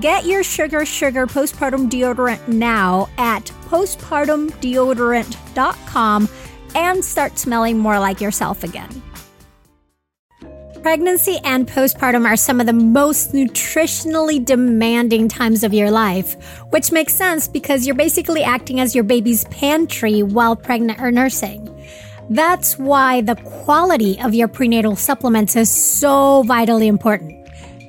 Get your Sugar Sugar postpartum deodorant now at postpartumdeodorant.com and start smelling more like yourself again. Pregnancy and postpartum are some of the most nutritionally demanding times of your life, which makes sense because you're basically acting as your baby's pantry while pregnant or nursing. That's why the quality of your prenatal supplements is so vitally important.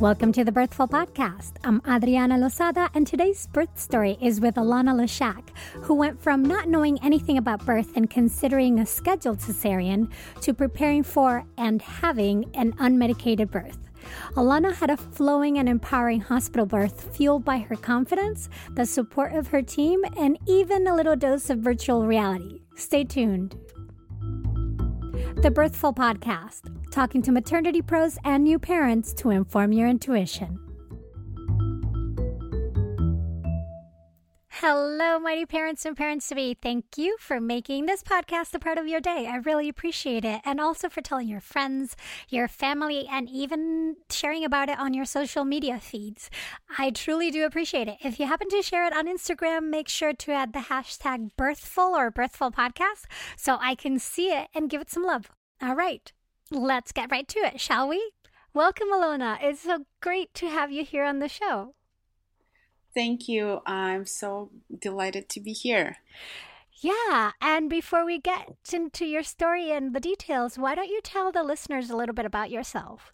Welcome to the Birthful Podcast. I'm Adriana Losada, and today's birth story is with Alena LeShack, who went from not knowing anything about birth and considering a scheduled cesarean to preparing for and having an unmedicated birth. Alana had a flowing and empowering hospital birth fueled by her confidence, the support of her team, and even a little dose of virtual reality. Stay tuned. The Birthful Podcast talking to maternity pros and new parents to inform your intuition. Hello, mighty parents and parents to be. Thank you for making this podcast a part of your day. I really appreciate it. And also for telling your friends, your family, and even sharing about it on your social media feeds. I truly do appreciate it. If you happen to share it on Instagram, make sure to add the hashtag birthful or birthful podcast so I can see it and give it some love. All right. Let's get right to it, shall we? Welcome, Alona. It's so great to have you here on the show. Thank you. I'm so delighted to be here. Yeah, and before we get into your story and the details, why don't you tell the listeners a little bit about yourself?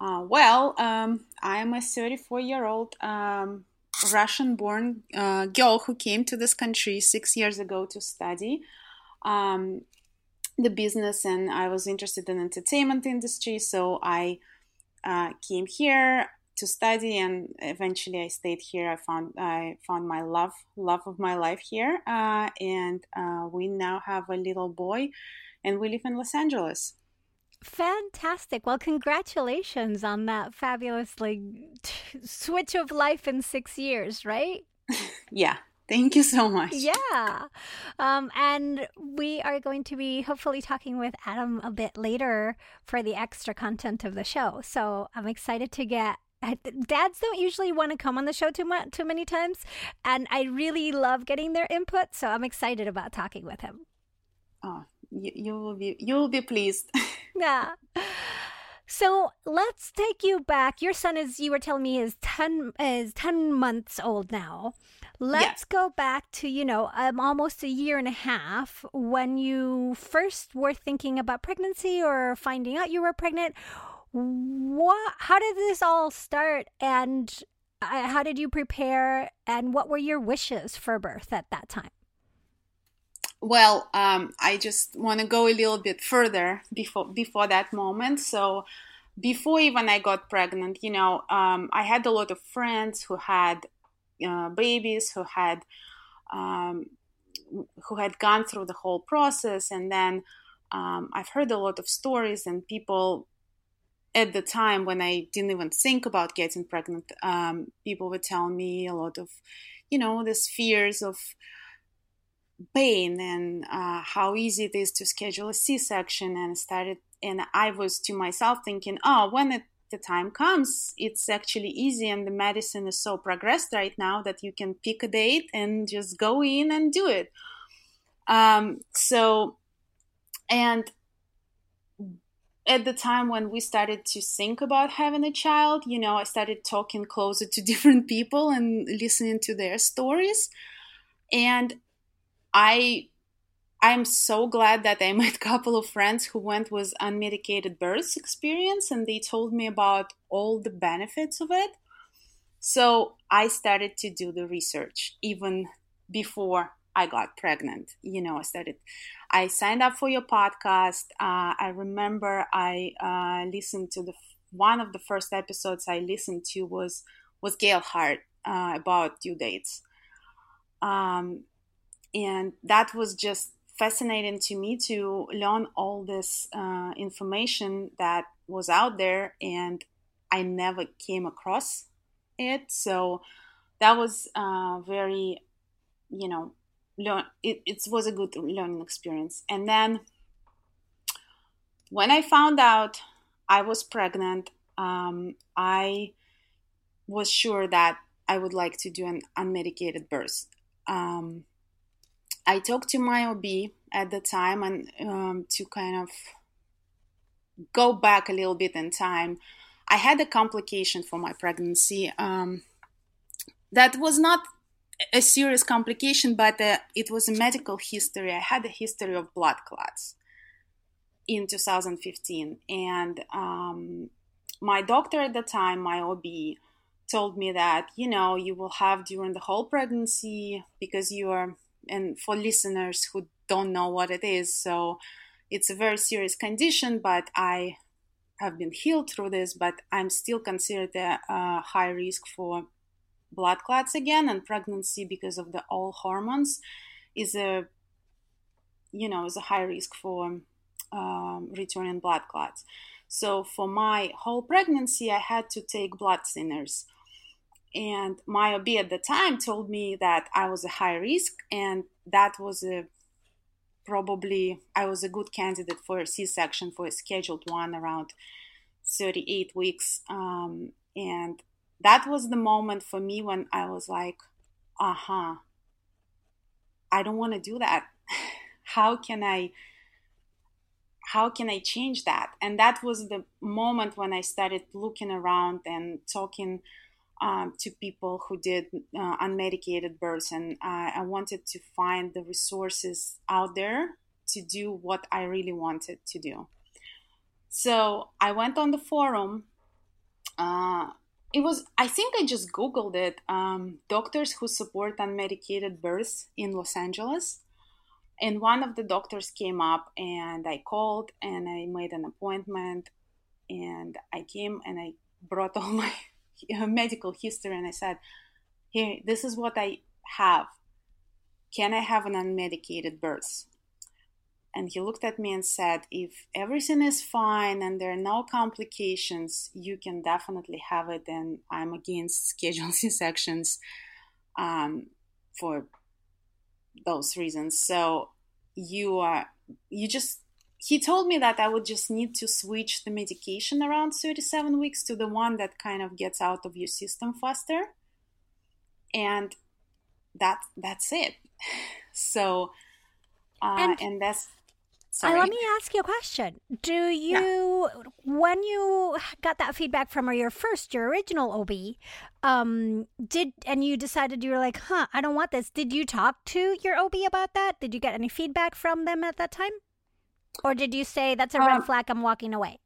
Uh, well, um, I am a 34 year old um, Russian born uh, girl who came to this country six years ago to study um, the business, and I was interested in entertainment industry, so I uh, came here to study, and eventually I stayed here. I found I found my love love of my life here, uh, and uh, we now have a little boy, and we live in Los Angeles. Fantastic. Well, congratulations on that fabulously t- switch of life in 6 years, right? yeah. Thank you so much. Yeah. Um, and we are going to be hopefully talking with Adam a bit later for the extra content of the show. So I'm excited to get dads don't usually want to come on the show too much too many times and i really love getting their input so i'm excited about talking with him. Oh you, you will be you will be pleased. Yeah. So let's take you back. Your son is you were telling me is 10 is 10 months old now. Let's yeah. go back to you know um, almost a year and a half when you first were thinking about pregnancy or finding out you were pregnant what how did this all start? And uh, how did you prepare? And what were your wishes for birth at that time? Well um, i just want to go a little bit further before before that moment. So before even i got pregnant you know um, i had a lot of friends who had uh, babies who had um, who had gone through the whole process. And then um, i've heard a lot of stories and people at the time when I didn't even think about getting pregnant, um, people would tell me a lot of, you know, these fears of pain and uh, how easy it is to schedule a C-section. And started, and I was to myself thinking, oh, when it, the time comes, it's actually easy, and the medicine is so progressed right now that you can pick a date and just go in and do it. Um, so, and at the time when we started to think about having a child, you know, I started talking closer to different people and listening to their stories. And I I'm so glad that I met a couple of friends who went with unmedicated birth experience and they told me about all the benefits of it. So I started to do the research even before I got pregnant. You know, I started, I signed up for your podcast. Uh, I remember I uh, listened to the one of the first episodes I listened to was was Gail Hart uh, about due dates, um, and that was just fascinating to me to learn all this uh, information that was out there, and I never came across it. So that was uh, very, you know, learn it, it was a good learning experience. And then when i found out i was pregnant um, i was sure that i would like to do an unmedicated birth. Um, i talked to my ob at the time and um, to kind of go back a little bit in time. I had a complication for my pregnancy um, that was not a serious complication, but uh, it was a medical history. I had a history of blood clots in 2015, and um, my doctor at the time, my OB, told me that you know you will have during the whole pregnancy because you are, and for listeners who don't know what it is, so it's a very serious condition, but I have been healed through this, but I'm still considered a, a high risk for blood clots again and pregnancy because of the all hormones is a you know is a high risk for um, returning blood clots. So for my whole pregnancy i had to take blood thinners. And my ob at the time told me that i was a high risk and that was a probably i was a good candidate for a c-section for a scheduled one around 38 weeks um, and that was the moment for me when I was like, uh huh, I don't want to do that. how can I? how can I change that? And that was the moment when I started looking around and talking um, to people who did uh, unmedicated births. And uh, I wanted to find the resources out there to do what I really wanted to do. So I went on the forum. Uh, it was, I think I just Googled it um, doctors who support unmedicated births in Los Angeles. And one of the doctors came up and i called and i made an appointment and i came and i brought all my medical history and i said here this is what i have. Can i have an unmedicated birth and he looked at me and said if everything is fine and there are no complications you can definitely have it and i'm against scheduled c-sections um, for those reasons. So you are you just he told me that I would just need to switch the medication around 37 weeks to the one that kind of gets out of your system faster. And that that's it. So uh, and, and that's Sorry. Let me ask you a question. Do you, yeah. when you got that feedback from your first, your original OB, um, did and you decided you were like, huh, I don't want this. Did you talk to your OB about that? Did you get any feedback from them at that time, or did you say that's a red um, flag? I'm walking away.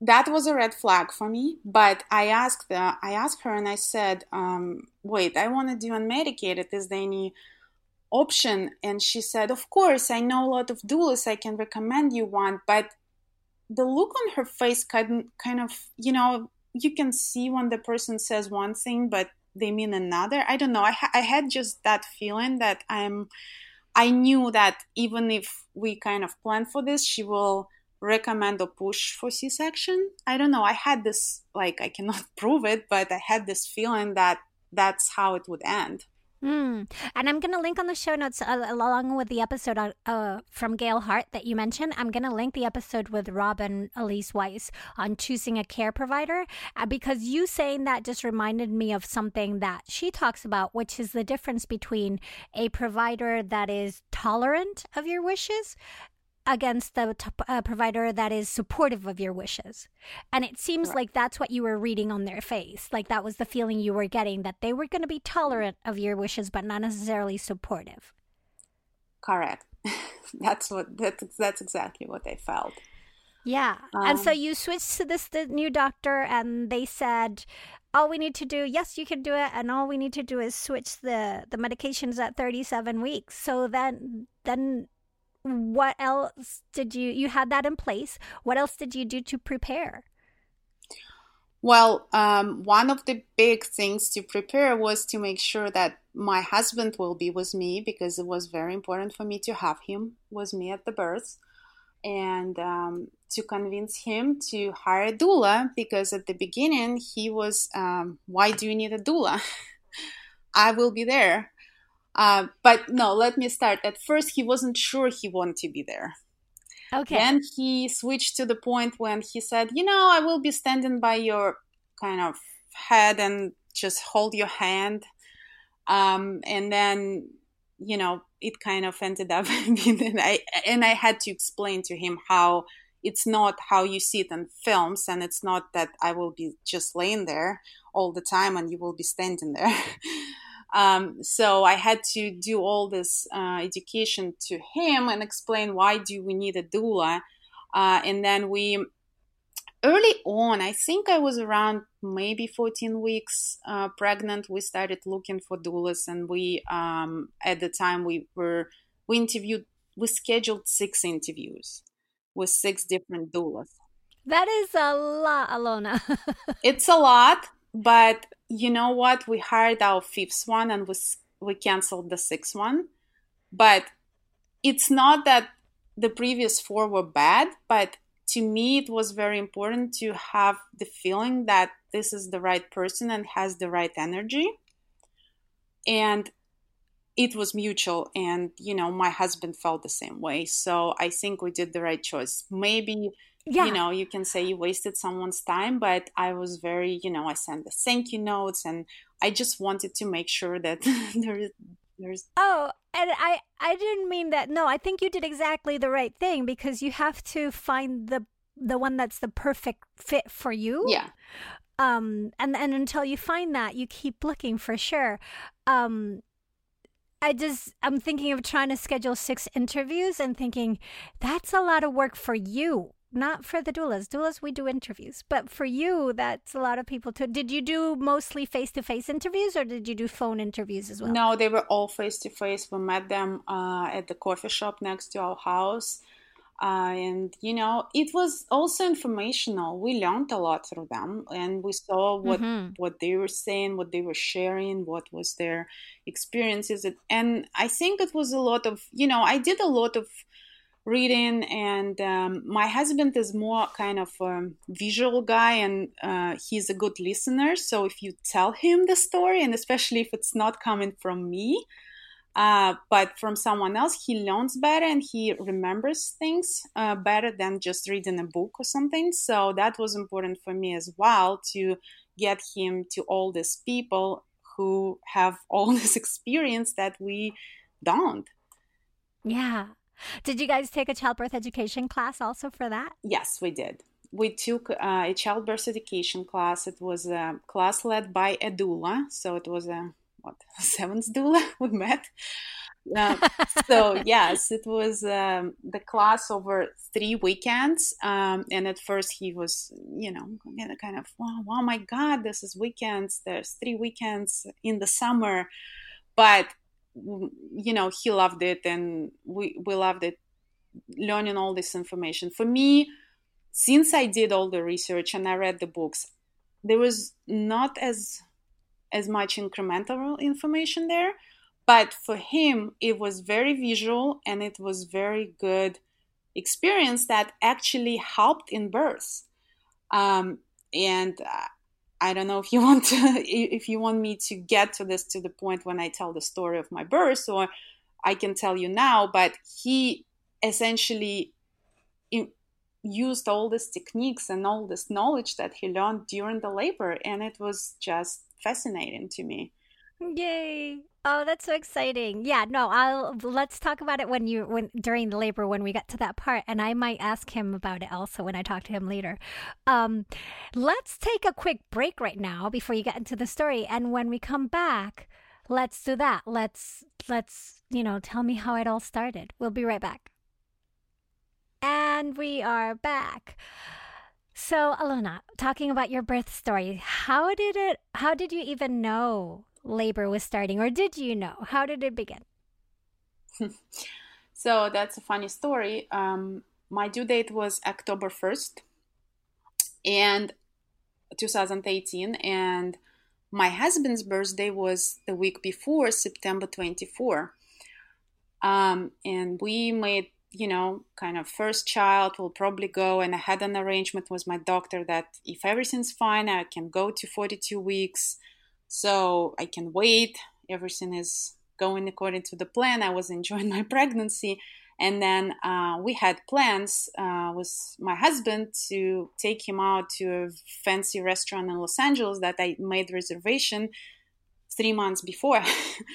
That was a red flag for me, but I asked, uh, I asked her, and I said, um, "Wait, I want to do unmedicated. Is there any?" Option and she said of course i know a lot of doulas i can recommend you one but the look on her face kind kind of you know you can see when the person says one thing but they mean another. I don't know. I, ha- I had just that feeling that i'm i knew that even if we kind of plan for this she will recommend or push for c-section. I don't know. I had this like i cannot prove it but i had this feeling that that's how it would end Mm. And I'm going to link on the show notes uh, along with the episode uh, uh, from Gail Hart that you mentioned. I'm going to link the episode with Robin Elise Weiss on choosing a care provider uh, because you saying that just reminded me of something that she talks about, which is the difference between a provider that is tolerant of your wishes against the t- uh, provider that is supportive of your wishes. And it seems right. like that's what you were reading on their face. Like that was the feeling you were getting that they were going to be tolerant of your wishes, but not necessarily supportive. Correct. that's what that's that's exactly what they felt. Yeah. Um, and so um, you switched to this the new doctor and they said all we need to do yes you can do it and all we need to do is switch the the medications at 37 weeks. So then then what else did you you had that in place. What else did you do to prepare? Well um, one of the big things to prepare was to make sure that my husband will be with me because it was very important for me to have him with me at the birth and um, to convince him to hire a doula because at the beginning he was um, why do you need a doula? I will be there uh, but no, let me start. At first, he wasn't sure he wanted to be there. Okay. Then he switched to the point when he said, "You know, I will be standing by your kind of head and just hold your hand." Um, and then, you know, it kind of ended up and I and I had to explain to him how it's not how you see it in films, and it's not that I will be just laying there all the time and you will be standing there. Um, so I had to do all this uh, education to him and explain why do we need a doula. Uh, and then we early on, I think I was around maybe 14 weeks uh, pregnant. We started looking for doulas, and we um, at the time we were we interviewed we scheduled six interviews with six different doulas. That is a lot, Alona. it's a lot, but you know what? We hired our fifth one and we, we canceled the sixth one. But it's not that the previous four were bad, but to me, it was very important to have the feeling that this is the right person and has the right energy. And it was mutual. And, you know, my husband felt the same way. So I think we did the right choice. Maybe yeah. you know you can say you wasted someone's time but i was very you know i sent the thank you notes and i just wanted to make sure that there is There's oh, and I I didn't mean that. No, I think you did exactly the right thing because you have to find the the one that's the perfect fit for you. Yeah. Um, and and until you find that, you keep looking for sure. Um, I just I'm thinking of trying to schedule six interviews and thinking that's a lot of work for you, not for the doulas. Doulas we do interviews, but for you that's a lot of people too. Did you do mostly face to face interviews or did you do phone interviews as well? No, they were all face to face. We met them uh, at the coffee shop next to our house. Uh, and you know it was also informational we learned a lot through them and we saw what mm-hmm. what they were saying what they were sharing what was their experiences and i think it was a lot of you know i did a lot of reading and um, my husband is more kind of visual guy and uh, he's a good listener so if you tell him the story and especially if it's not coming from me uh, but from someone else, he learns better and he remembers things uh, better than just reading a book or something. So that was important for me as well to get him to all these people who have all this experience that we don't. Yeah. Did you guys take a childbirth education class also for that? Yes, we did. We took uh, a childbirth education class. It was a class led by a doula. So it was a what seventh doula we met. Uh, so yes, it was um, the class over three weekends, um, and at first he was, you know, kind of, wow, oh my God, this is weekends. There's three weekends in the summer, but you know, he loved it, and we we loved it, learning all this information. For me, since I did all the research and I read the books, there was not as as much incremental information there. But for him, it was very visual and it was very good experience that actually helped in birth. Um, and uh, I don't know if you want to, if you want me to get to this to the point when I tell the story of my birth, or I can tell you now. But he essentially used all these techniques and all this knowledge that he learned during the labor, and it was just fascinating to me. Yay! Oh, that's so exciting. Yeah, no, I'll let's talk about it when you when during the labor when we get to that part and I might ask him about it also when I talk to him later. Um let's take a quick break right now before you get into the story and when we come back, let's do that. Let's let's, you know, tell me how it all started. We'll be right back. And we are back. So, Alona, talking about your birth story, how did it how did you even know labor was starting or did you know? How did it begin? so, that's a funny story. Um, my due date was October 1st and 2018 and my husband's birthday was the week before September 24. Um, and we made you know, kind of first child will probably go. And I had an arrangement with my doctor that if everything's fine, I can go to 42 weeks. So I can wait. Everything is going according to the plan. I was enjoying my pregnancy. And then uh, we had plans uh, with my husband to take him out to a fancy restaurant in Los Angeles that I made reservation three months before.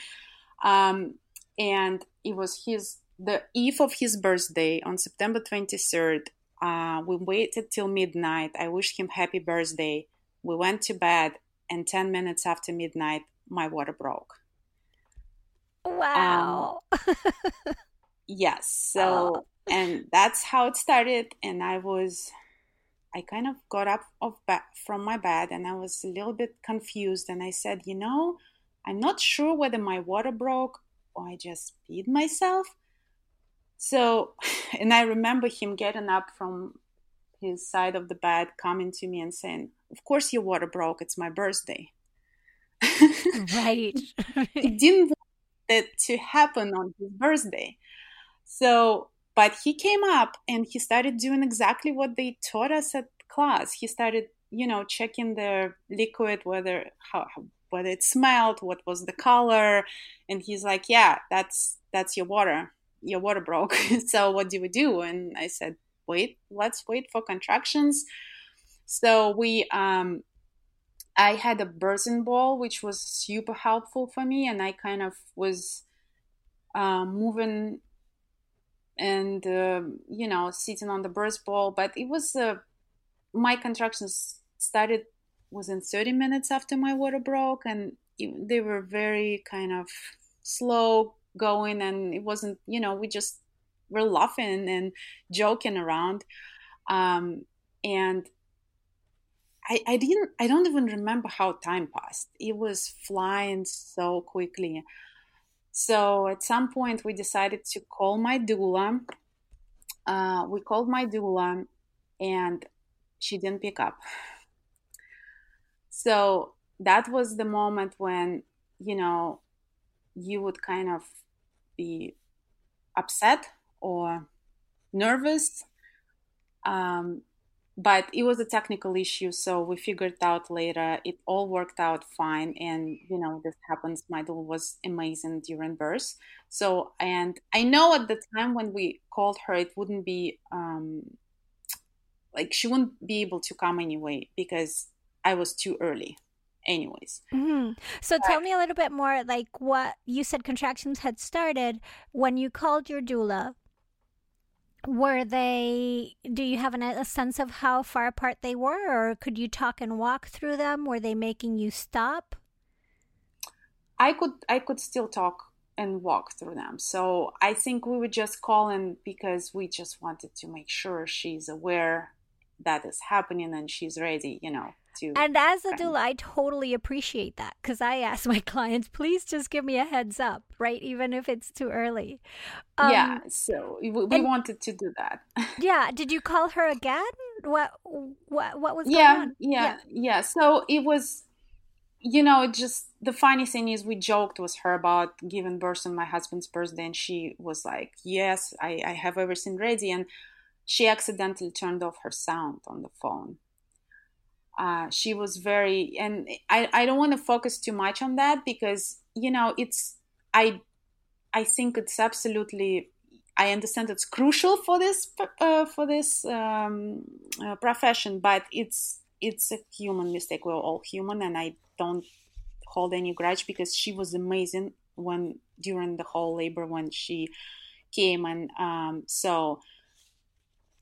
um, and it was his the eve of his birthday on September 23rd, uh, we waited till midnight. I wished him happy birthday. We went to bed, and 10 minutes after midnight, my water broke. Wow. Um, yes. So, oh. and that's how it started. And I was, I kind of got up of ba- from my bed and I was a little bit confused. And I said, you know, I'm not sure whether my water broke or I just peed myself. So, and I remember him getting up from his side of the bed, coming to me and saying, Of course, your water broke. It's my birthday. right. he didn't want it to happen on his birthday. So, but he came up and he started doing exactly what they taught us at class. He started, you know, checking the liquid, whether how, whether it smelled, what was the color, and he's like, "Yeah, that's that's your water." your water broke. so what do we do? And I said, wait, let's wait for contractions. So we, um, I had a birthing ball, which was super helpful for me, and I kind of was uh, moving and uh, you know sitting on the birth ball but it was uh, my contractions started within 30 minutes after my water broke and it, they were very kind of slow going and it wasn't you know we just were laughing and joking around um, and I, I didn't I don't even remember how time passed. It was flying so quickly. So at some point, we decided to call my doula. Uh, we called my doula, and she didn't pick up. So that was the moment when, you know, you would kind of be upset or nervous um, but it was a technical issue so we figured out later it all worked out fine and you know this happens. My doula was amazing during birth so and i know at the time when we called her it wouldn't be um like she wouldn't be able to come anyway because i was too early anyways. Mm-hmm. so tell me a little bit more like what you said contractions had started when you called your doula were they do you have an, a sense of how far apart they were or could you talk and walk through them? Were they making you stop? I could i could still talk and walk through them. So i think we would just call in because we just wanted to make sure she's aware that is happening and she's ready you know to and as a doula i totally appreciate that because i ask my clients please just give me a heads up right? Even if it's too early. Um, yeah so we, we and, wanted to do that. Yeah did you call her again? What what what was yeah, yeah yeah. yeah. So it was you know it just the funny thing is we joked with her about giving birth on my husband's birthday and she was like yes i i have everything ready and she accidentally turned off her sound on the phone uh, she was very and I, I don't want to focus too much on that because you know it's i i think it's absolutely i understand it's crucial for this uh, for this um, uh, profession but it's it's a human mistake. We're all human and i don't hold any grudge because she was amazing when during the whole labor when she came and um, so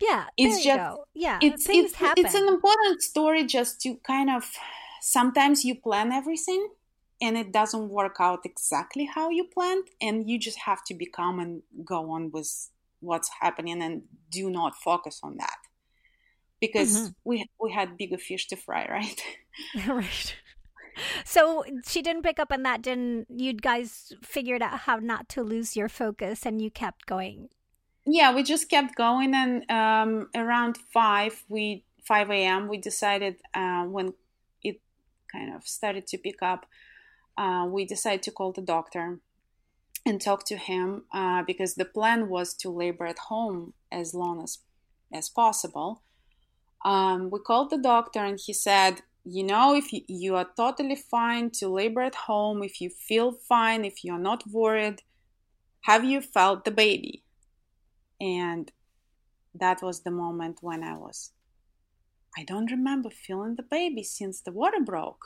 yeah, it's just yeah, it's it's, happen. it's an important story just to kind of sometimes you plan everything and it doesn't work out exactly how you planned and you just have to be calm and go on with what's happening and do not focus on that. Because mm-hmm. we we had bigger fish to fry right? Right. So she didn't pick up on that. Didn't you guys figured out how not to lose your focus and you kept going yeah, we just kept going, and um, around five, we five a.m. we decided uh, when it kind of started to pick up, uh, we decided to call the doctor and talk to him uh, because the plan was to labor at home as long as as possible. Um, we called the doctor, and he said, you know, if you, you are totally fine to labor at home, if you feel fine, if you're not worried, have you felt the baby? And that was the moment when I was, I don't remember feeling the baby since the water broke.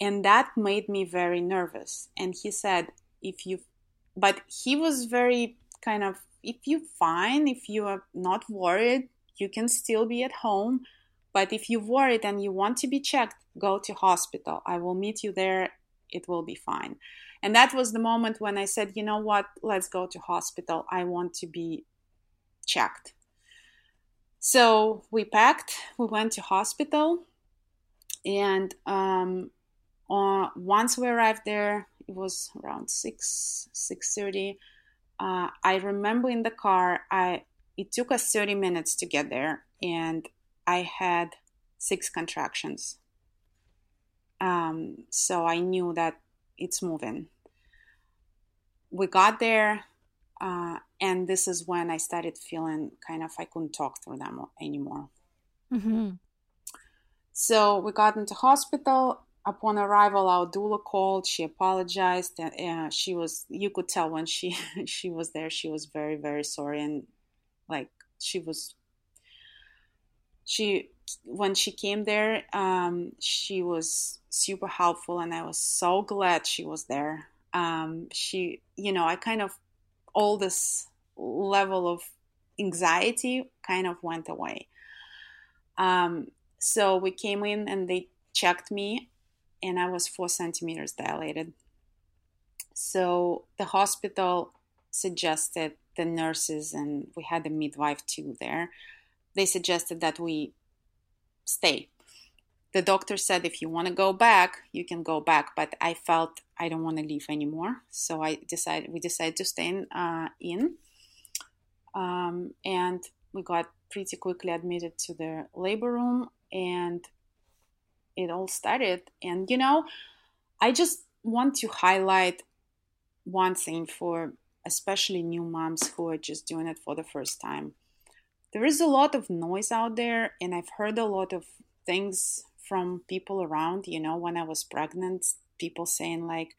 And that made me very nervous. And he said, if you, but he was very kind of, if you're fine, if you are not worried, you can still be at home. But if you're worried and you want to be checked, go to hospital. I will meet you there. It will be fine. And that was the moment when I said, you know what, let's go to hospital. I want to be checked. So we packed, we went to hospital, and um, once we arrived there, it was around six six thirty. Uh, I remember in the car, I it took us thirty minutes to get there, and I had six contractions. Um, so I knew that it's moving we got there, uh, and this is when I started feeling kind of I couldn't talk through them anymore. Mm-hmm. So we got into hospital. Upon arrival, our doula called. She apologized. And, uh, she was you could tell when she she was there. She was very very sorry and like she was she when she came there um, she was super helpful and i was so glad she was there um, she, you know, I kind of all this level of anxiety kind of went away. Um, so we came in and they checked me, and I was four centimeters dilated. So the hospital suggested the nurses, and we had a midwife too there. They suggested that we stay. The doctor said if you want to go back, you can go back, but I felt I don't want to leave anymore. So I decided we decided to stay in, uh, in. Um, and we got pretty quickly admitted to the labor room, and it all started. And you know, I just want to highlight one thing for especially new moms who are just doing it for the first time. There is a lot of noise out there, and I've heard a lot of things from people around. You know, when I was pregnant, people saying, like,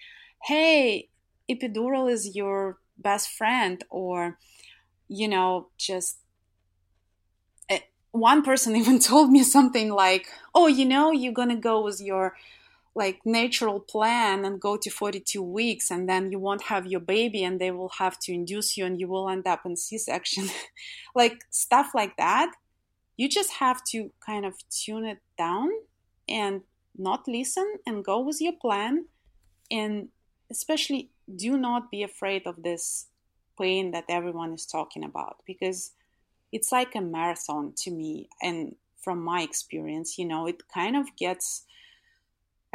hey, epidural is your best friend, or, you know, just eh, one person even told me something like, oh, you know, you're gonna go with your like natural plan and go to 42 weeks and then you won't have your baby and they will have to induce you and you will end up in c-section like stuff like that you just have to kind of tune it down and not listen and go with your plan and especially do not be afraid of this pain that everyone is talking about because it's like a marathon to me and from my experience you know it kind of gets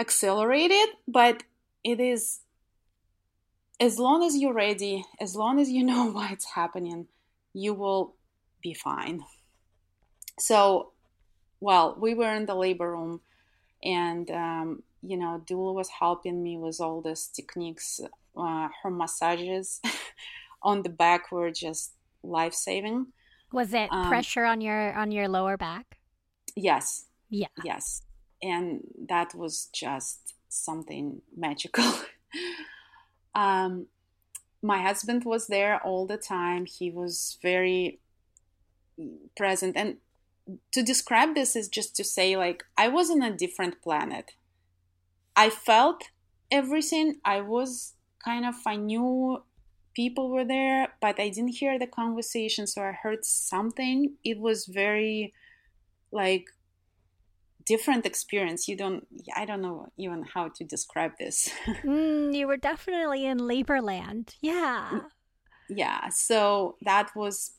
accelerated, but it is as long as you're ready, as long as you know what's happening, you will be fine. So, well, we were in the labor room, and um, you know, doula was helping me with all these techniques. Uh, her massages on the back were just life saving. Was it um, pressure on your on your lower back? Yes. Yeah. Yes and that was just something magical. um, my husband was there all the time. He was very present. And to describe this is just to say, like, I was on a different planet. I felt everything. I was kind of, I knew people were there, but I didn't hear the conversation. So I heard something. It was very, like, different experience you don't i don't know even how to describe this mm, you were definitely in labor land yeah yeah so that was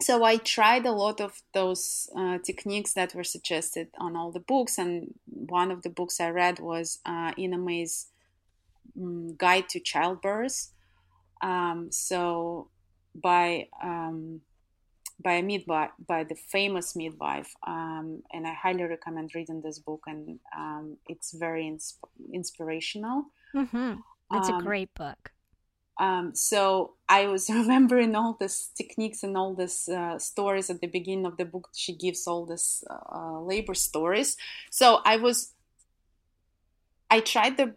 so i tried a lot of those uh, techniques that were suggested on all the books and one of the books i read was uh, Ina May's um, guide to childbirth um, so by um, by a midwife, by the famous midwife, um, and I highly recommend reading this book. And um, it's very insp- inspirational. Mm-hmm. It's um, a great book. Um, so I was remembering all these techniques and all these uh, stories at the beginning of the book. She gives all these uh, labor stories. So I was, I tried the,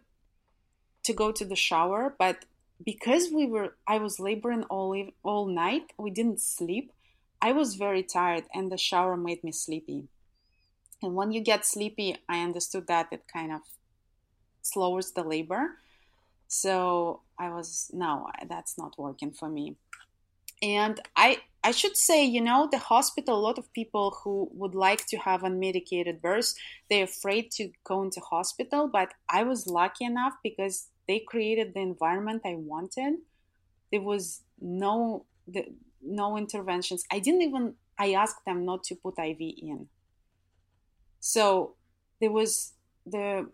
to go to the shower, but because we were, I was laboring all all night. We didn't sleep I was very tired and the shower made me sleepy. And when you get sleepy, I understood that it kind of slows the labor. So I was, no, that's not working for me. And I, I should say, you know, the hospital, a lot of people who would like to have unmedicated births, they're afraid to go into hospital. But I was lucky enough because they created the environment I wanted. There was no, the, no interventions. I didn't even, I asked them not to put IV in. So there was the,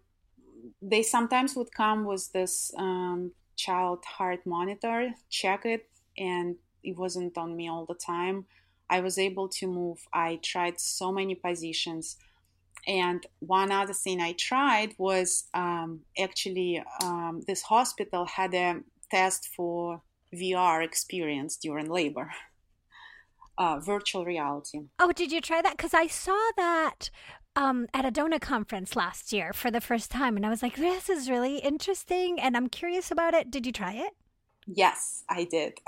they sometimes would come with this um, child heart monitor, check it, and it wasn't on me all the time. I was able to move. I tried so many positions. And one other thing I tried was um, actually um, this hospital had a test for VR experience during labor. Uh, virtual reality. Oh, did you try that? Because I saw that um, at a DONA conference last year for the first time, and I was like, "This is really interesting," and I'm curious about it. Did you try it? Yes, I did.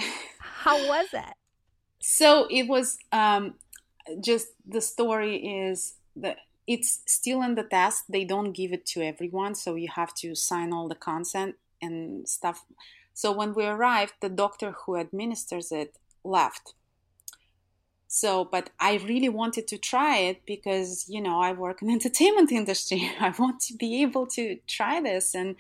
How was it? So it was um, just the story is that it's still in the test. They don't give it to everyone, so you have to sign all the consent and stuff. So when we arrived, the doctor who administers it left. So, but I really wanted to try it because, you know, I work in entertainment industry. I want to be able to try this. And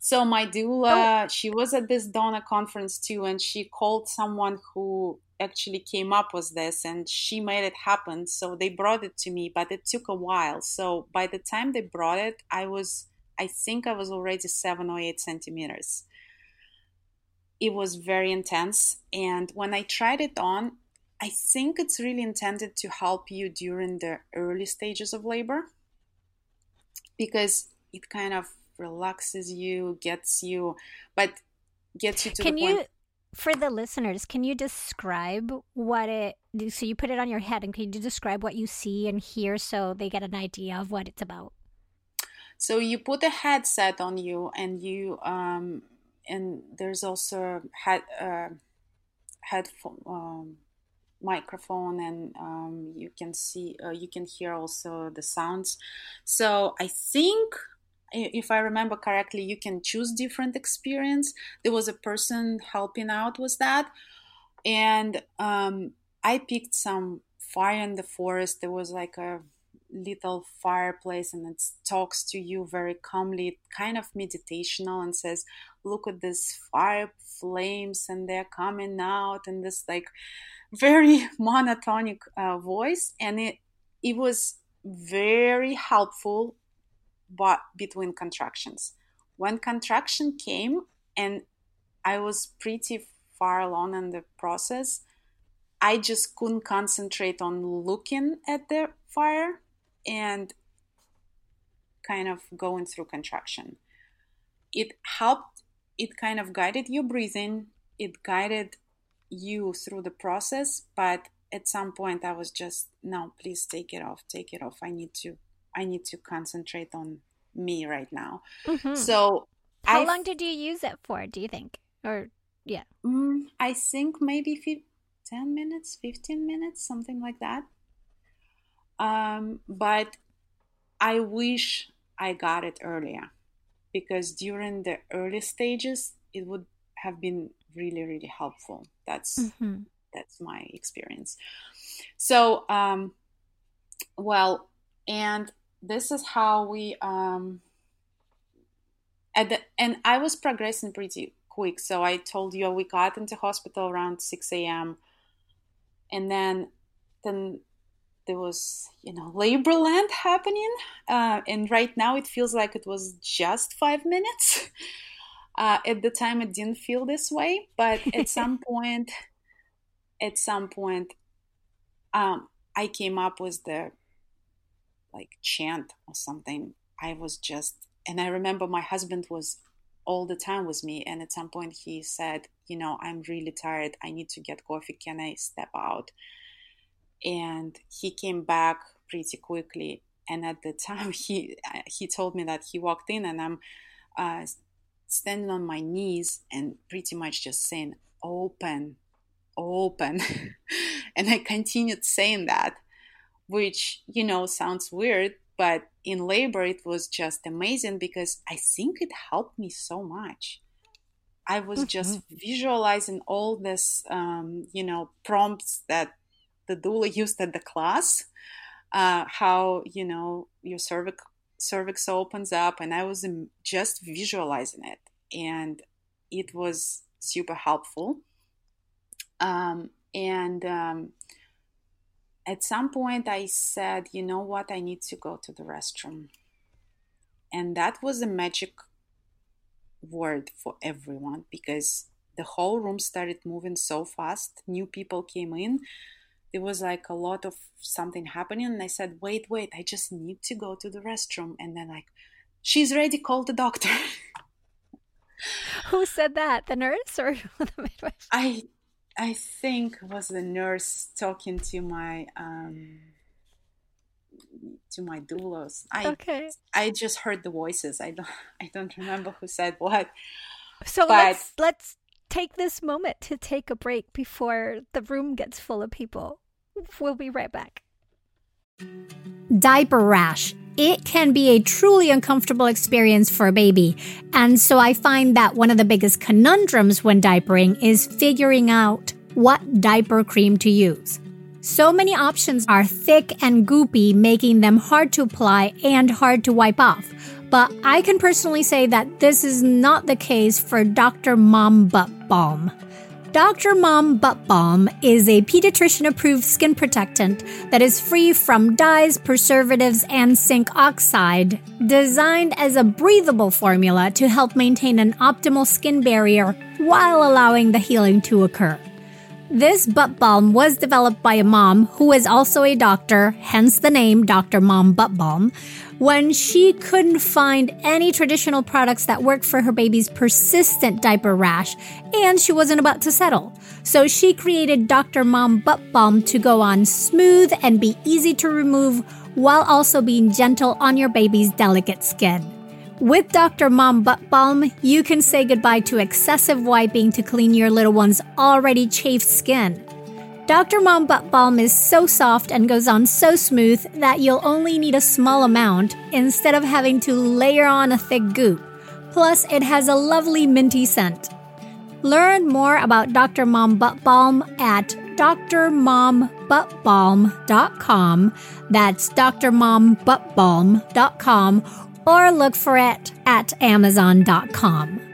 so my doula, oh. she was at this DONA conference too, and she called someone who actually came up with this and she made it happen. So they brought it to me, but it took a while. So by the time they brought it, I was, I think I was already seven or eight centimeters. It was very intense. And when I tried it on, I think it's really intended to help you during the early stages of labor because it kind of relaxes you, gets you, but gets you to Can the you, point for the listeners, can you describe what it? So you put it on your head, and can you describe what you see and hear so they get an idea of what it's about? So you put a headset on you, and you um, and there's also head uh, headphone um, microphone, and um, you can see uh, you can hear also the sounds. So I think if I remember correctly, you can choose different experience. There was a person helping out with that, and um, I picked some fire in the forest. There was like a little fireplace, and it talks to you very calmly, kind of meditational, and says, "Look at this fire flames, and they're coming out," and this like very monotonic uh, voice, and it it was very helpful but between contractions. When contraction came and I was pretty far along in the process, I just couldn't concentrate on looking at the fire and kind of going through contraction. It helped, it kind of guided your breathing, it guided you through the process, but at some point I was just, no, please take it off, take it off. I need to I need to concentrate on me right now. Mm-hmm. So, how I, long did you use it for? Do you think, or yeah? Mm, I think maybe fi- ten minutes, fifteen minutes, something like that. Um, but I wish I got it earlier because during the early stages, it would have been really, really helpful. That's mm-hmm. that's my experience. So, um, well, and this is how we um at the and I was progressing pretty quick. So I told you we got into hospital around six a.m. and then then there was you know labor land happening, uh, and right now it feels like it was just five minutes. Uh, at the time, it didn't feel this way, but at some point, at some point, um, I came up with the like chant or something. I was just, and I remember my husband was all the time with me. And at some point he said, You know, I'm really tired. I need to get coffee. Can I step out? And he came back pretty quickly. And at the time, he he told me that he walked in, and I'm uh, standing on my knees and pretty much just saying, "Open, open," and I continued saying that which, you know, sounds weird, but in labor, it was just amazing because I think it helped me so much. I was mm-hmm. just visualizing all this, um, you know, prompts that the doula used at the class, uh, how, you know, your cervix, cervix opens up, and I was just visualizing it. And it was super helpful. Um, and um, at some point I said, you know what, I need to go to the restroom. And that was a magic word for everyone because the whole room started moving so fast. New people came in. There was like a lot of something happening. And I said, wait, wait, I just need to go to the restroom. And then, like, she's ready, call the doctor. Who said that? The nurse or the midwife? I I think was the nurse talking to my um, to my doulas. I okay. I just heard the voices. I don't I don't remember who said what. So but, let's let's take this moment to take a break before the room gets full of people. We'll be right back. Diaper rash it can be a truly uncomfortable experience for a baby. And so I find that one of the biggest conundrums when diapering is figuring out what diaper cream to use. So many options are thick and goopy, making them hard to apply and hard to wipe off. But I can personally say that this is not the case for Dr. Mom Butt Balm. Dr. Mom Butt Balm is a pediatrician approved skin protectant that is free from dyes, preservatives, and zinc oxide, designed as a breathable formula to help maintain an optimal skin barrier while allowing the healing to occur. This butt balm was developed by a mom who is also a doctor, hence the name Dr. Mom Butt Balm, when she couldn't find any traditional products that worked for her baby's persistent diaper rash and she wasn't about to settle. So she created Dr. Mom Butt Balm to go on smooth and be easy to remove while also being gentle on your baby's delicate skin. With Dr. Mom Butt Balm, you can say goodbye to excessive wiping to clean your little one's already chafed skin. Dr. Mom Butt Balm is so soft and goes on so smooth that you'll only need a small amount instead of having to layer on a thick goop. Plus, it has a lovely minty scent. Learn more about Dr. Mom Butt Balm at drmombuttbalm.com. That's drmombuttbalm.com or look for it at amazon.com.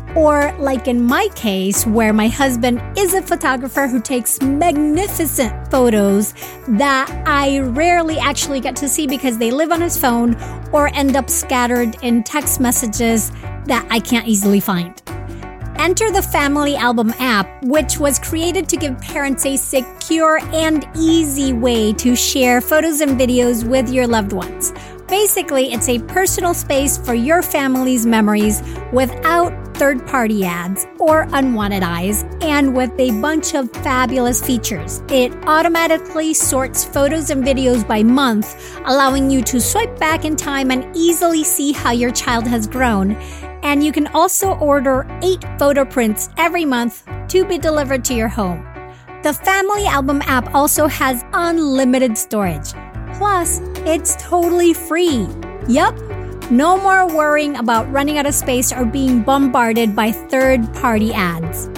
or, like in my case, where my husband is a photographer who takes magnificent photos that I rarely actually get to see because they live on his phone or end up scattered in text messages that I can't easily find. Enter the Family Album app, which was created to give parents a secure and easy way to share photos and videos with your loved ones. Basically, it's a personal space for your family's memories without third party ads or unwanted eyes, and with a bunch of fabulous features. It automatically sorts photos and videos by month, allowing you to swipe back in time and easily see how your child has grown. And you can also order eight photo prints every month to be delivered to your home. The Family Album app also has unlimited storage. Plus, it's totally free. Yup, no more worrying about running out of space or being bombarded by third party ads.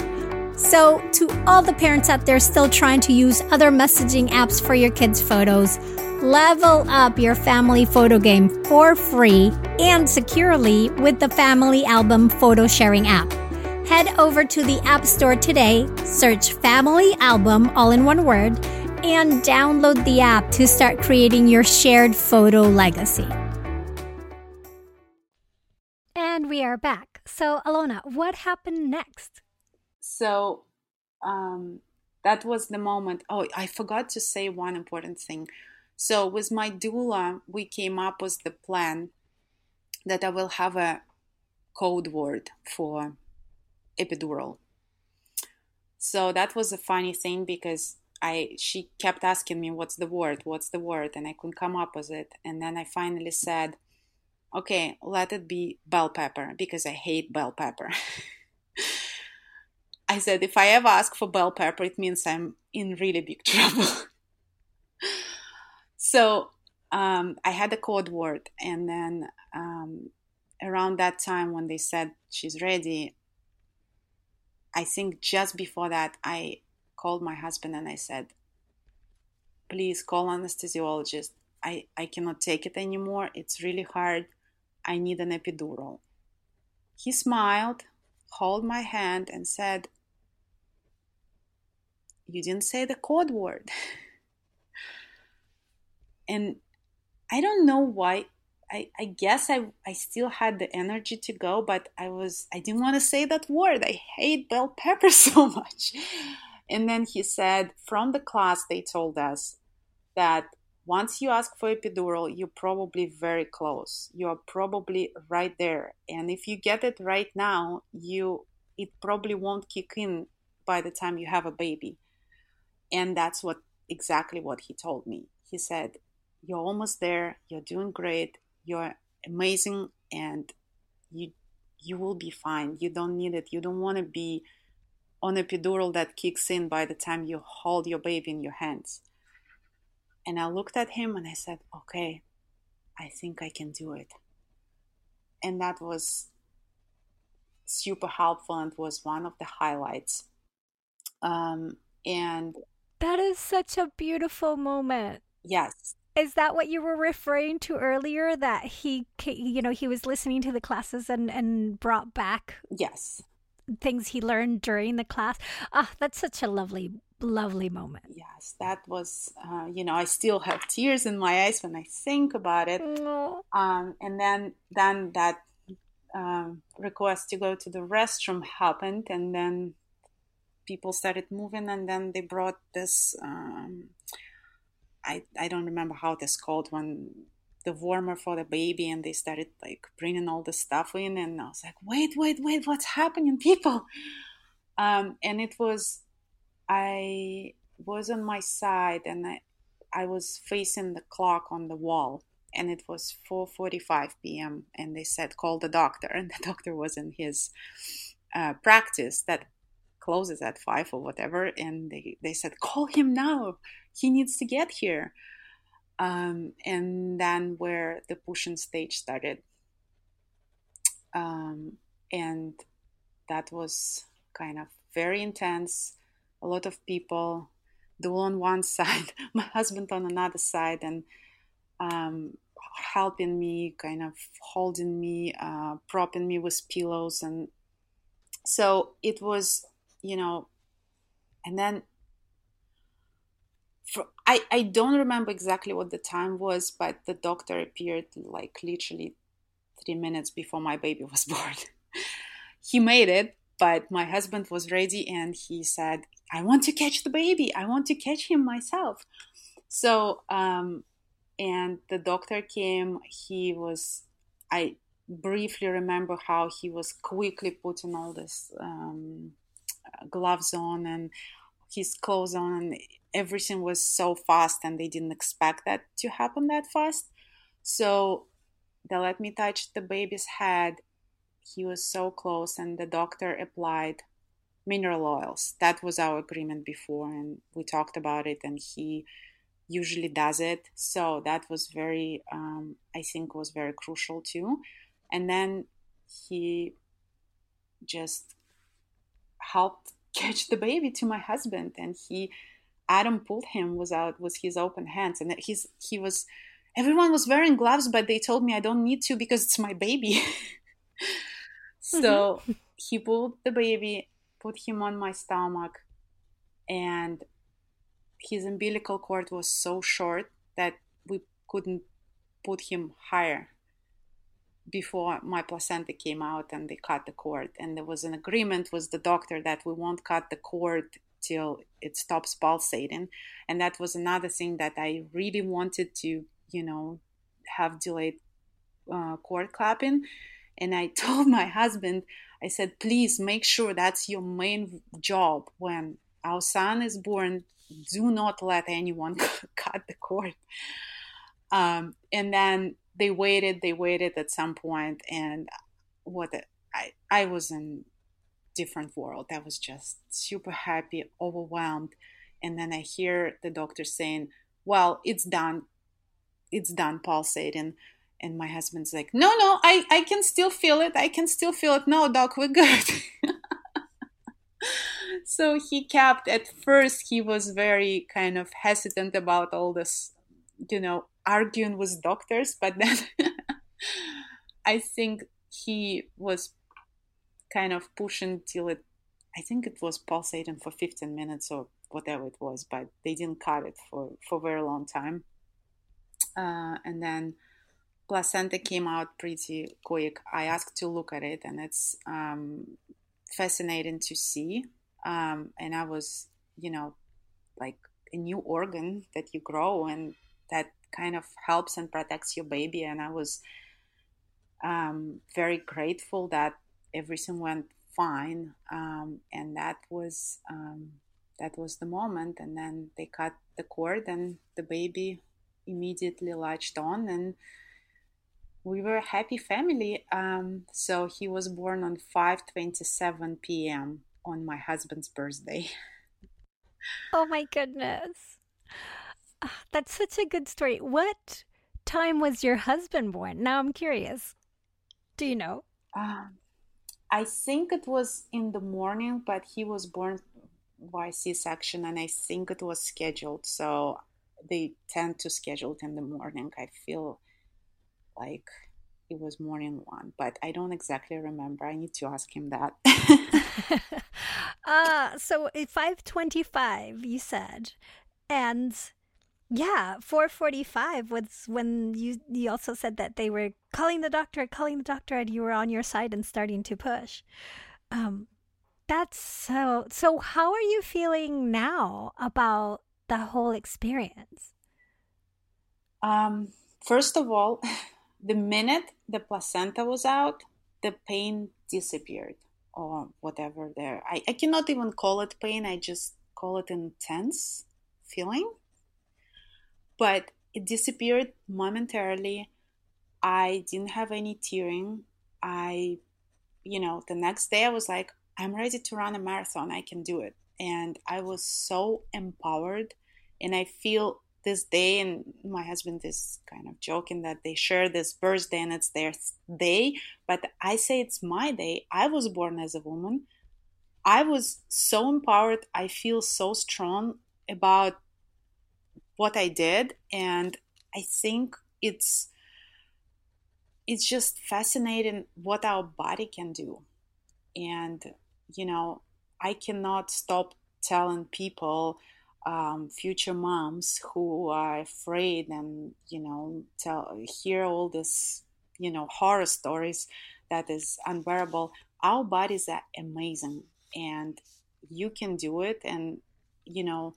So, to all the parents out there still trying to use other messaging apps for your kids' photos, level up your family photo game for free and securely with the Family Album photo sharing app. Head over to the App Store today, search Family Album all in one word, and download the app to start creating your shared photo legacy. And we are back. So, Alena, what happened next? So, um, that was the moment. Oh, I forgot to say one important thing. So, with my doula, we came up with the plan that I will have a code word for epidural. So, that was a funny thing because I she kept asking me what's the word, what's the word, and I couldn't come up with it. And then I finally said, okay, let it be bell pepper because I hate bell pepper. I said, if I ever ask for bell pepper, it means I'm in really big trouble. so um, I had a code word, and then um, around that time when they said she's ready, I think just before that, I called my husband and I said, please call anesthesiologist. I, I cannot take it anymore. It's really hard. I need an epidural. He smiled, held my hand, and said, You didn't say the code word. and I don't know why. I, I guess I, I still had the energy to go, but I was I didn't want to say that word. I hate bell pepper so much. And then he said, from the class, they told us that once you ask for epidural, you're probably very close. You're probably right there. And if you get it right now, you it probably won't kick in by the time you have a baby. And that's what exactly what he told me. He said, You're almost there, you're doing great, you're amazing, and you you will be fine. You don't need it. You don't want to be on epidural that kicks in by the time you hold your baby in your hands. And I looked at him and I said, Okay, I think I can do it. And that was super helpful and was one of the highlights. Um, and that is such a beautiful moment. Yes. Is that what you were referring to earlier? That he, you know, he was listening to the classes and and brought back. Yes. Things he learned during the class. Ah, that's such a lovely, lovely moment. Yes, that was. Uh, you know, I still have tears in my eyes when I think about it. Um, and then, then that um, request to go to the restroom happened, and then people started moving, and then they brought this. Um, I I don't remember how this called when the warmer for the baby, and they started like bringing all the stuff in, and I was like, wait, wait, wait, what's happening, people? Um, and it was, I was on my side, and I I was facing the clock on the wall, and it was 4:45 p.m. and they said call the doctor. And the doctor was in his uh, practice that closes at 5 or whatever and they, they said call him now. He needs to get here. Um, and then where the pushing stage started. Um, and that was kind of very intense a lot of people do on one side my husband on another side and um, helping me, kind of holding me, uh, propping me with pillows. And so it was, you know, and then for, I, I don't remember exactly what the time was, but the doctor appeared like literally three minutes before my baby was born. he made it, but my husband was ready and he said, I want to catch the baby. I want to catch him myself. So um, and the doctor came he was i briefly remember how he was quickly putting all this um, gloves on and his clothes on everything was so fast and they didn't expect that to happen that fast so they let me touch the baby's head he was so close and the doctor applied mineral oils that was our agreement before and we talked about it and he usually does it. So that was very, um, I think, was very crucial too. And then he just helped catch the baby to my husband, and he Adam pulled him without with his open hands, and he's he was. Everyone was wearing gloves, but they told me I don't need to because it's my baby. so mm-hmm. he pulled the baby, put him on my stomach, and his umbilical cord was so short that we couldn't put him higher before my placenta came out and they cut the cord. And there was an agreement with the doctor that we won't cut the cord till it stops pulsating. And that was another thing that i really wanted to you know have delayed uh, cord clamping. And i told my husband i said please make sure that's your main job when our son is born do not let anyone cut the cord. Um, and then they waited, they waited at some point, and what I I was in different world. I was just super happy, overwhelmed, and then I hear the doctor saying, "Well, it's done, it's done pulsating." And my husband's like, "No, no, I I can still feel it. I can still feel it. No, doc, we're good." so he kept at first he was very kind of hesitant about all this you know arguing with doctors but then i think he was kind of pushing till it i think it was pulsating for 15 minutes or whatever it was but they didn't cut it for for a very long time uh, and then placenta came out pretty quick i asked to look at it and it's um, fascinating to see um, and I was, you know, like a new organ that you grow and that kind of helps and protects your baby. And I was um, very grateful that everything went fine. Um, and that was um, that was the moment. And then they cut the cord, and the baby immediately latched on, and we were a happy family. Um, so he was born on 5:27 p.m. on my husband's birthday. Oh my goodness. Ah, that's such a good story. What time was your husband born? Now I'm curious. Do you know? Um, I think it was in the morning, but he was born by C-section, and I think it was scheduled. So they tend to schedule it in the morning. I feel like it was more morning one, but I don't exactly remember. I need to ask him that. uh so 525 you said. And yeah, 445 was when you you also said that they were calling the doctor, calling the doctor and you were on your side and starting to push. Um that's so so how are you feeling now about the whole experience? Um first of all, the minute the placenta was out, the pain disappeared or whatever there. I, I cannot even call it pain, I just call it intense feeling but it disappeared momentarily. I didn't have any tearing. I, you know, the next day I was like, I'm ready to run a marathon. I can do it. And I was so empowered. And I feel this day, and my husband is kind of joking that they share this birthday and it's their day. But I say it's my day. I was born as a woman. I was so empowered. I feel so strong about what I did, and I think it's it's just fascinating what our body can do. And you know, I cannot stop telling people, um, future moms who are afraid and you know tell hear all this you know horror stories that is unbearable. Our bodies are amazing, and you can do it. And you know,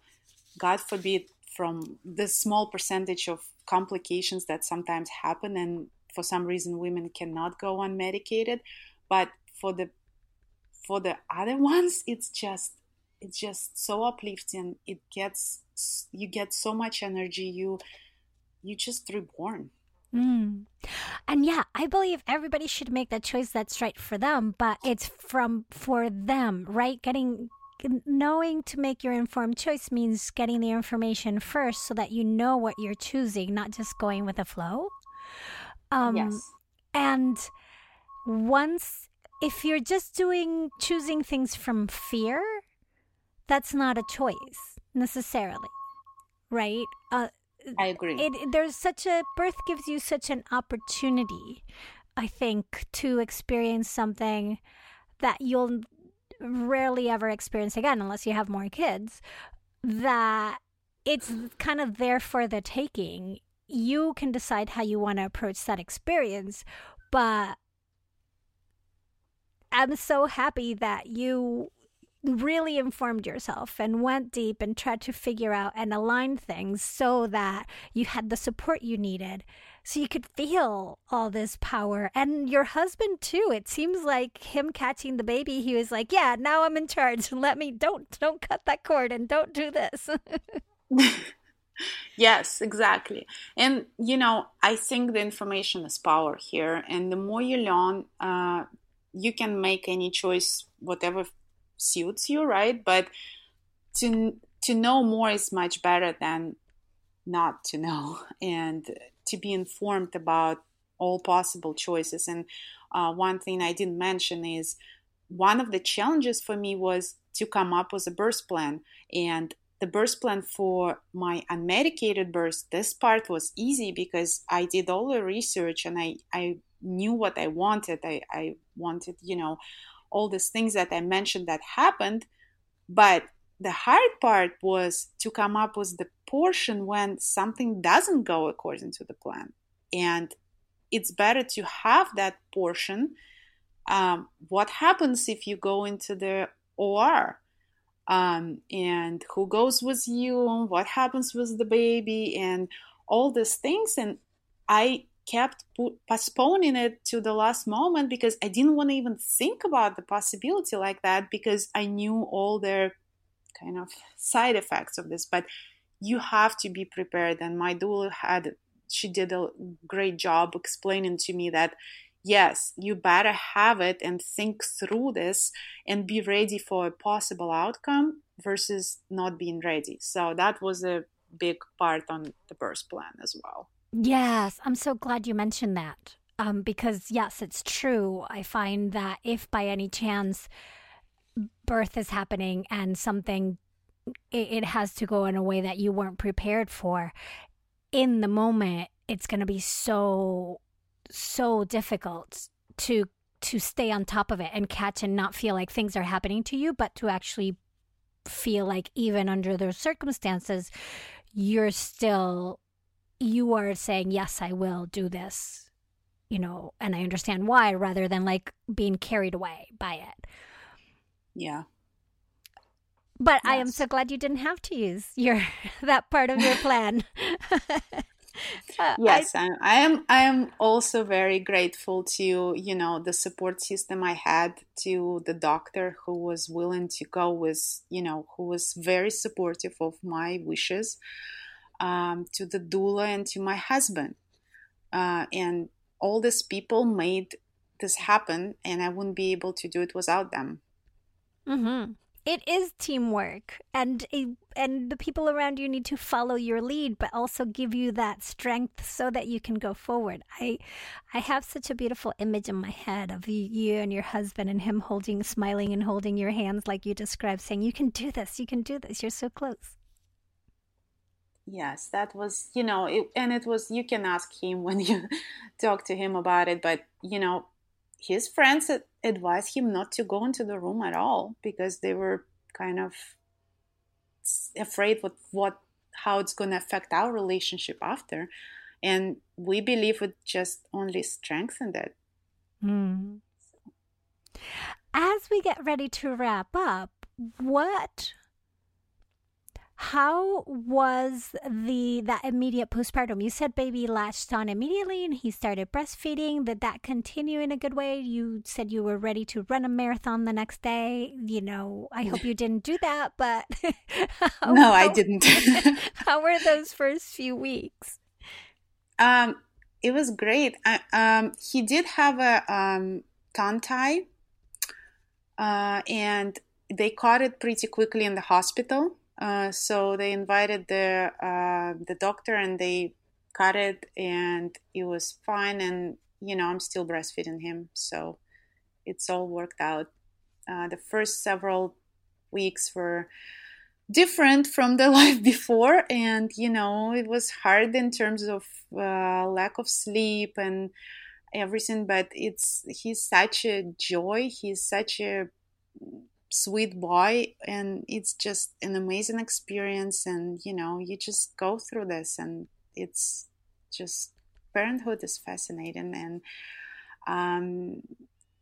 God forbid from the small percentage of complications that sometimes happen and for some reason women cannot go unmedicated but for the for the other ones it's just it's just so uplifting it gets you get so much energy you you just reborn Mm. And yeah, I believe everybody should make that choice that's right for them, but it's from for them, right? Getting knowing to make your informed choice means getting the information first so that you know what you're choosing, not just going with the flow. Um, yes. And once, if you're just doing, choosing things from fear, that's not a choice necessarily, right? Uh, I agree. It, there's such a, birth gives you such an opportunity, I think, to experience something that you'll rarely ever experience again unless you have more kids that it's kind of there for the taking you can decide how you want to approach that experience but i'm so happy that you really informed yourself and went deep and tried to figure out and align things so that you had the support you needed. So you could feel all this power. And your husband too. It seems like him catching the baby he was like yeah now i'm in charge. Let me don't don't cut that cord and don't do this. Yes exactly. And you know i think the information is power here. And the more you learn uh, you can make any choice whatever suits you right but to to know more is much better than not to know and to be informed about all possible choices. And uh, one thing I didn't mention is one of the challenges for me was to come up with a birth plan. And the birth plan for my unmedicated birth, this part was easy because I did all the research and I, I knew what I wanted. I, I wanted, you know, all these things that I mentioned that happened. But the hard part was to come up with the portion when something doesn't go according to the plan. And it's better to have that portion. Um, what happens if you go into the OR? Um, and who goes with you? What happens with the baby? And all these things. And I kept postponing it to the last moment because I didn't want to even think about the possibility like that because I knew all the kind of side effects of this. But you have to be prepared. And my doula had, she did a great job explaining to me that yes, you better have it and think through this and be ready for a possible outcome versus not being ready. So that was a big part on the birth plan as well. Yes, I'm so glad you mentioned that. Um, because yes, it's true. I find that if by any chance birth is happening and something it, it has to go in a way that you weren't prepared for, in the moment it's going to be so so difficult to to stay on top of it and catch and not feel like things are happening to you, but to actually feel like even under those circumstances, you're still you are saying, Yes, I will do this, you know, and I understand why, rather than like being carried away by it. Yeah. But yes. I am so glad you didn't have to use your that part of your plan. uh, yes, I, I, am. I am also very grateful to you know the support system I had, to the doctor who was willing to go with you know who was very supportive of my wishes um, to the doula and to my husband. Uh, and all these people made this happen, and I wouldn't be able to do it without them. Mm-hmm. It is teamwork, and and the people around you need to follow your lead, but also give you that strength so that you can go forward. I, I have such a beautiful image in my head of you and your husband and him holding, smiling, and holding your hands like you described, saying, "You can do this. You can do this. You're so close." Yes that was you know it, and it was you can ask him when you talk to him about it but you know his friends advised him not to go into the room at all because they were kind of afraid what what how it's going to affect our relationship after and we believe it just only strengthened it mm. as we get ready to wrap up what how was the that immediate postpartum? You said baby latched on immediately and he started breastfeeding. Did that continue in a good way? You said you were ready to run a marathon the next day. You know, I hope you didn't do that, but no, I didn't. how were those first few weeks? Um, it was great. I, um, he did have a um, tongue tie, uh, and they caught it pretty quickly in the hospital uh, so they invited the uh, the doctor and they cut it and it was fine and you know I'm still breastfeeding him so it's all worked out. Uh, the first several weeks were different from the life before and you know it was hard in terms of uh, lack of sleep and everything but it's he's such a joy he's such a sweet boy and it's just an amazing experience and you know you just go through this and it's just parenthood is fascinating and um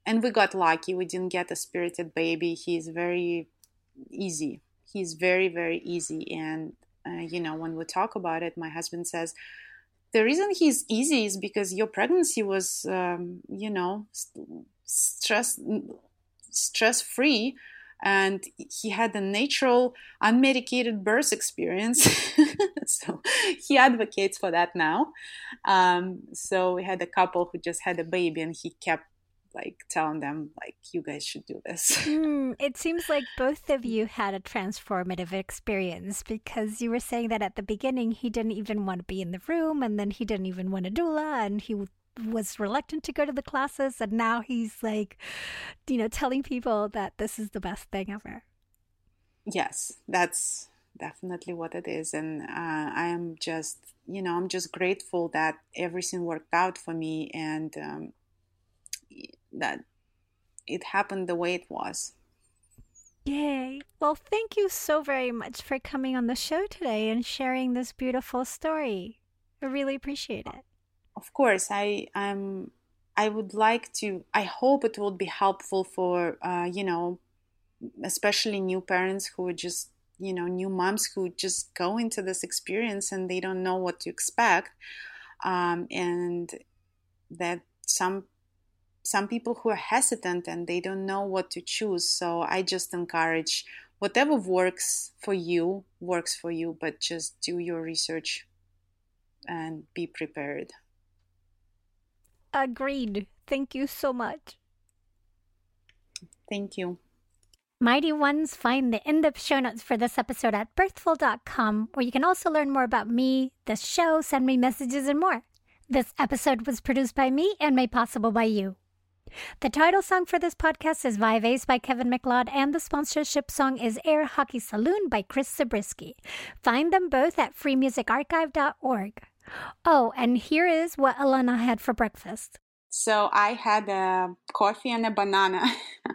and we got lucky we didn't get a spirited baby he's very easy he's very very easy and uh, you know when we talk about it my husband says the reason he's easy is because your pregnancy was um, you know stress stress free and he had a natural unmedicated birth experience. So he advocates for that now. Um, so we had a couple who just had a baby and he kept like telling them like you guys should do this. Mm, it seems like both of you had a transformative experience because you were saying that at the beginning he didn't even want to be in the room and then he didn't even want a doula and he was reluctant to go to the classes and now he's like you know telling people that this is the best thing ever yes that's definitely what it is and uh, i am just you know i'm just grateful that everything worked out for me and um, that it happened the way it was Yay. Well, thank you so very much for coming on the show today and sharing this beautiful story. I really appreciate it of course, I am. I would like to. I hope it will be helpful for uh, you know, especially new parents who are just you know new moms who just go into this experience and they don't know what to expect. Um, and that some some people who are hesitant and they don't know what to choose. So I just encourage whatever works for you works for you, but just do your research and be prepared. Agreed. Thank you so much. Thank you. Mighty Ones, find the in depth show notes for this episode at birthful.com, where you can also learn more about me, the show, send me messages, and more. This episode was produced by me and made possible by you. The title song for this podcast is Vibe Ace by Kevin MacLeod, and the sponsorship song is Air Hockey Saloon by Chris Zabriskie. Find them both at freemusicarchive.org. Oh, and here is what Alena had for breakfast. So I had a coffee and a banana.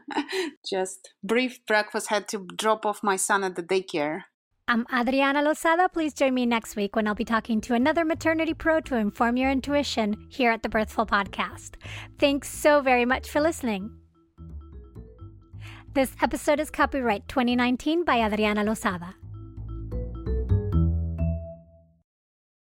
Just brief breakfast. Had to drop off my son at the daycare. I'm Adriana Lozada. Please join me next week when I'll be talking to another maternity pro to inform your intuition here at the Birthful Podcast. Thanks so very much for listening. This episode is copyright 2019 by Adriana Lozada.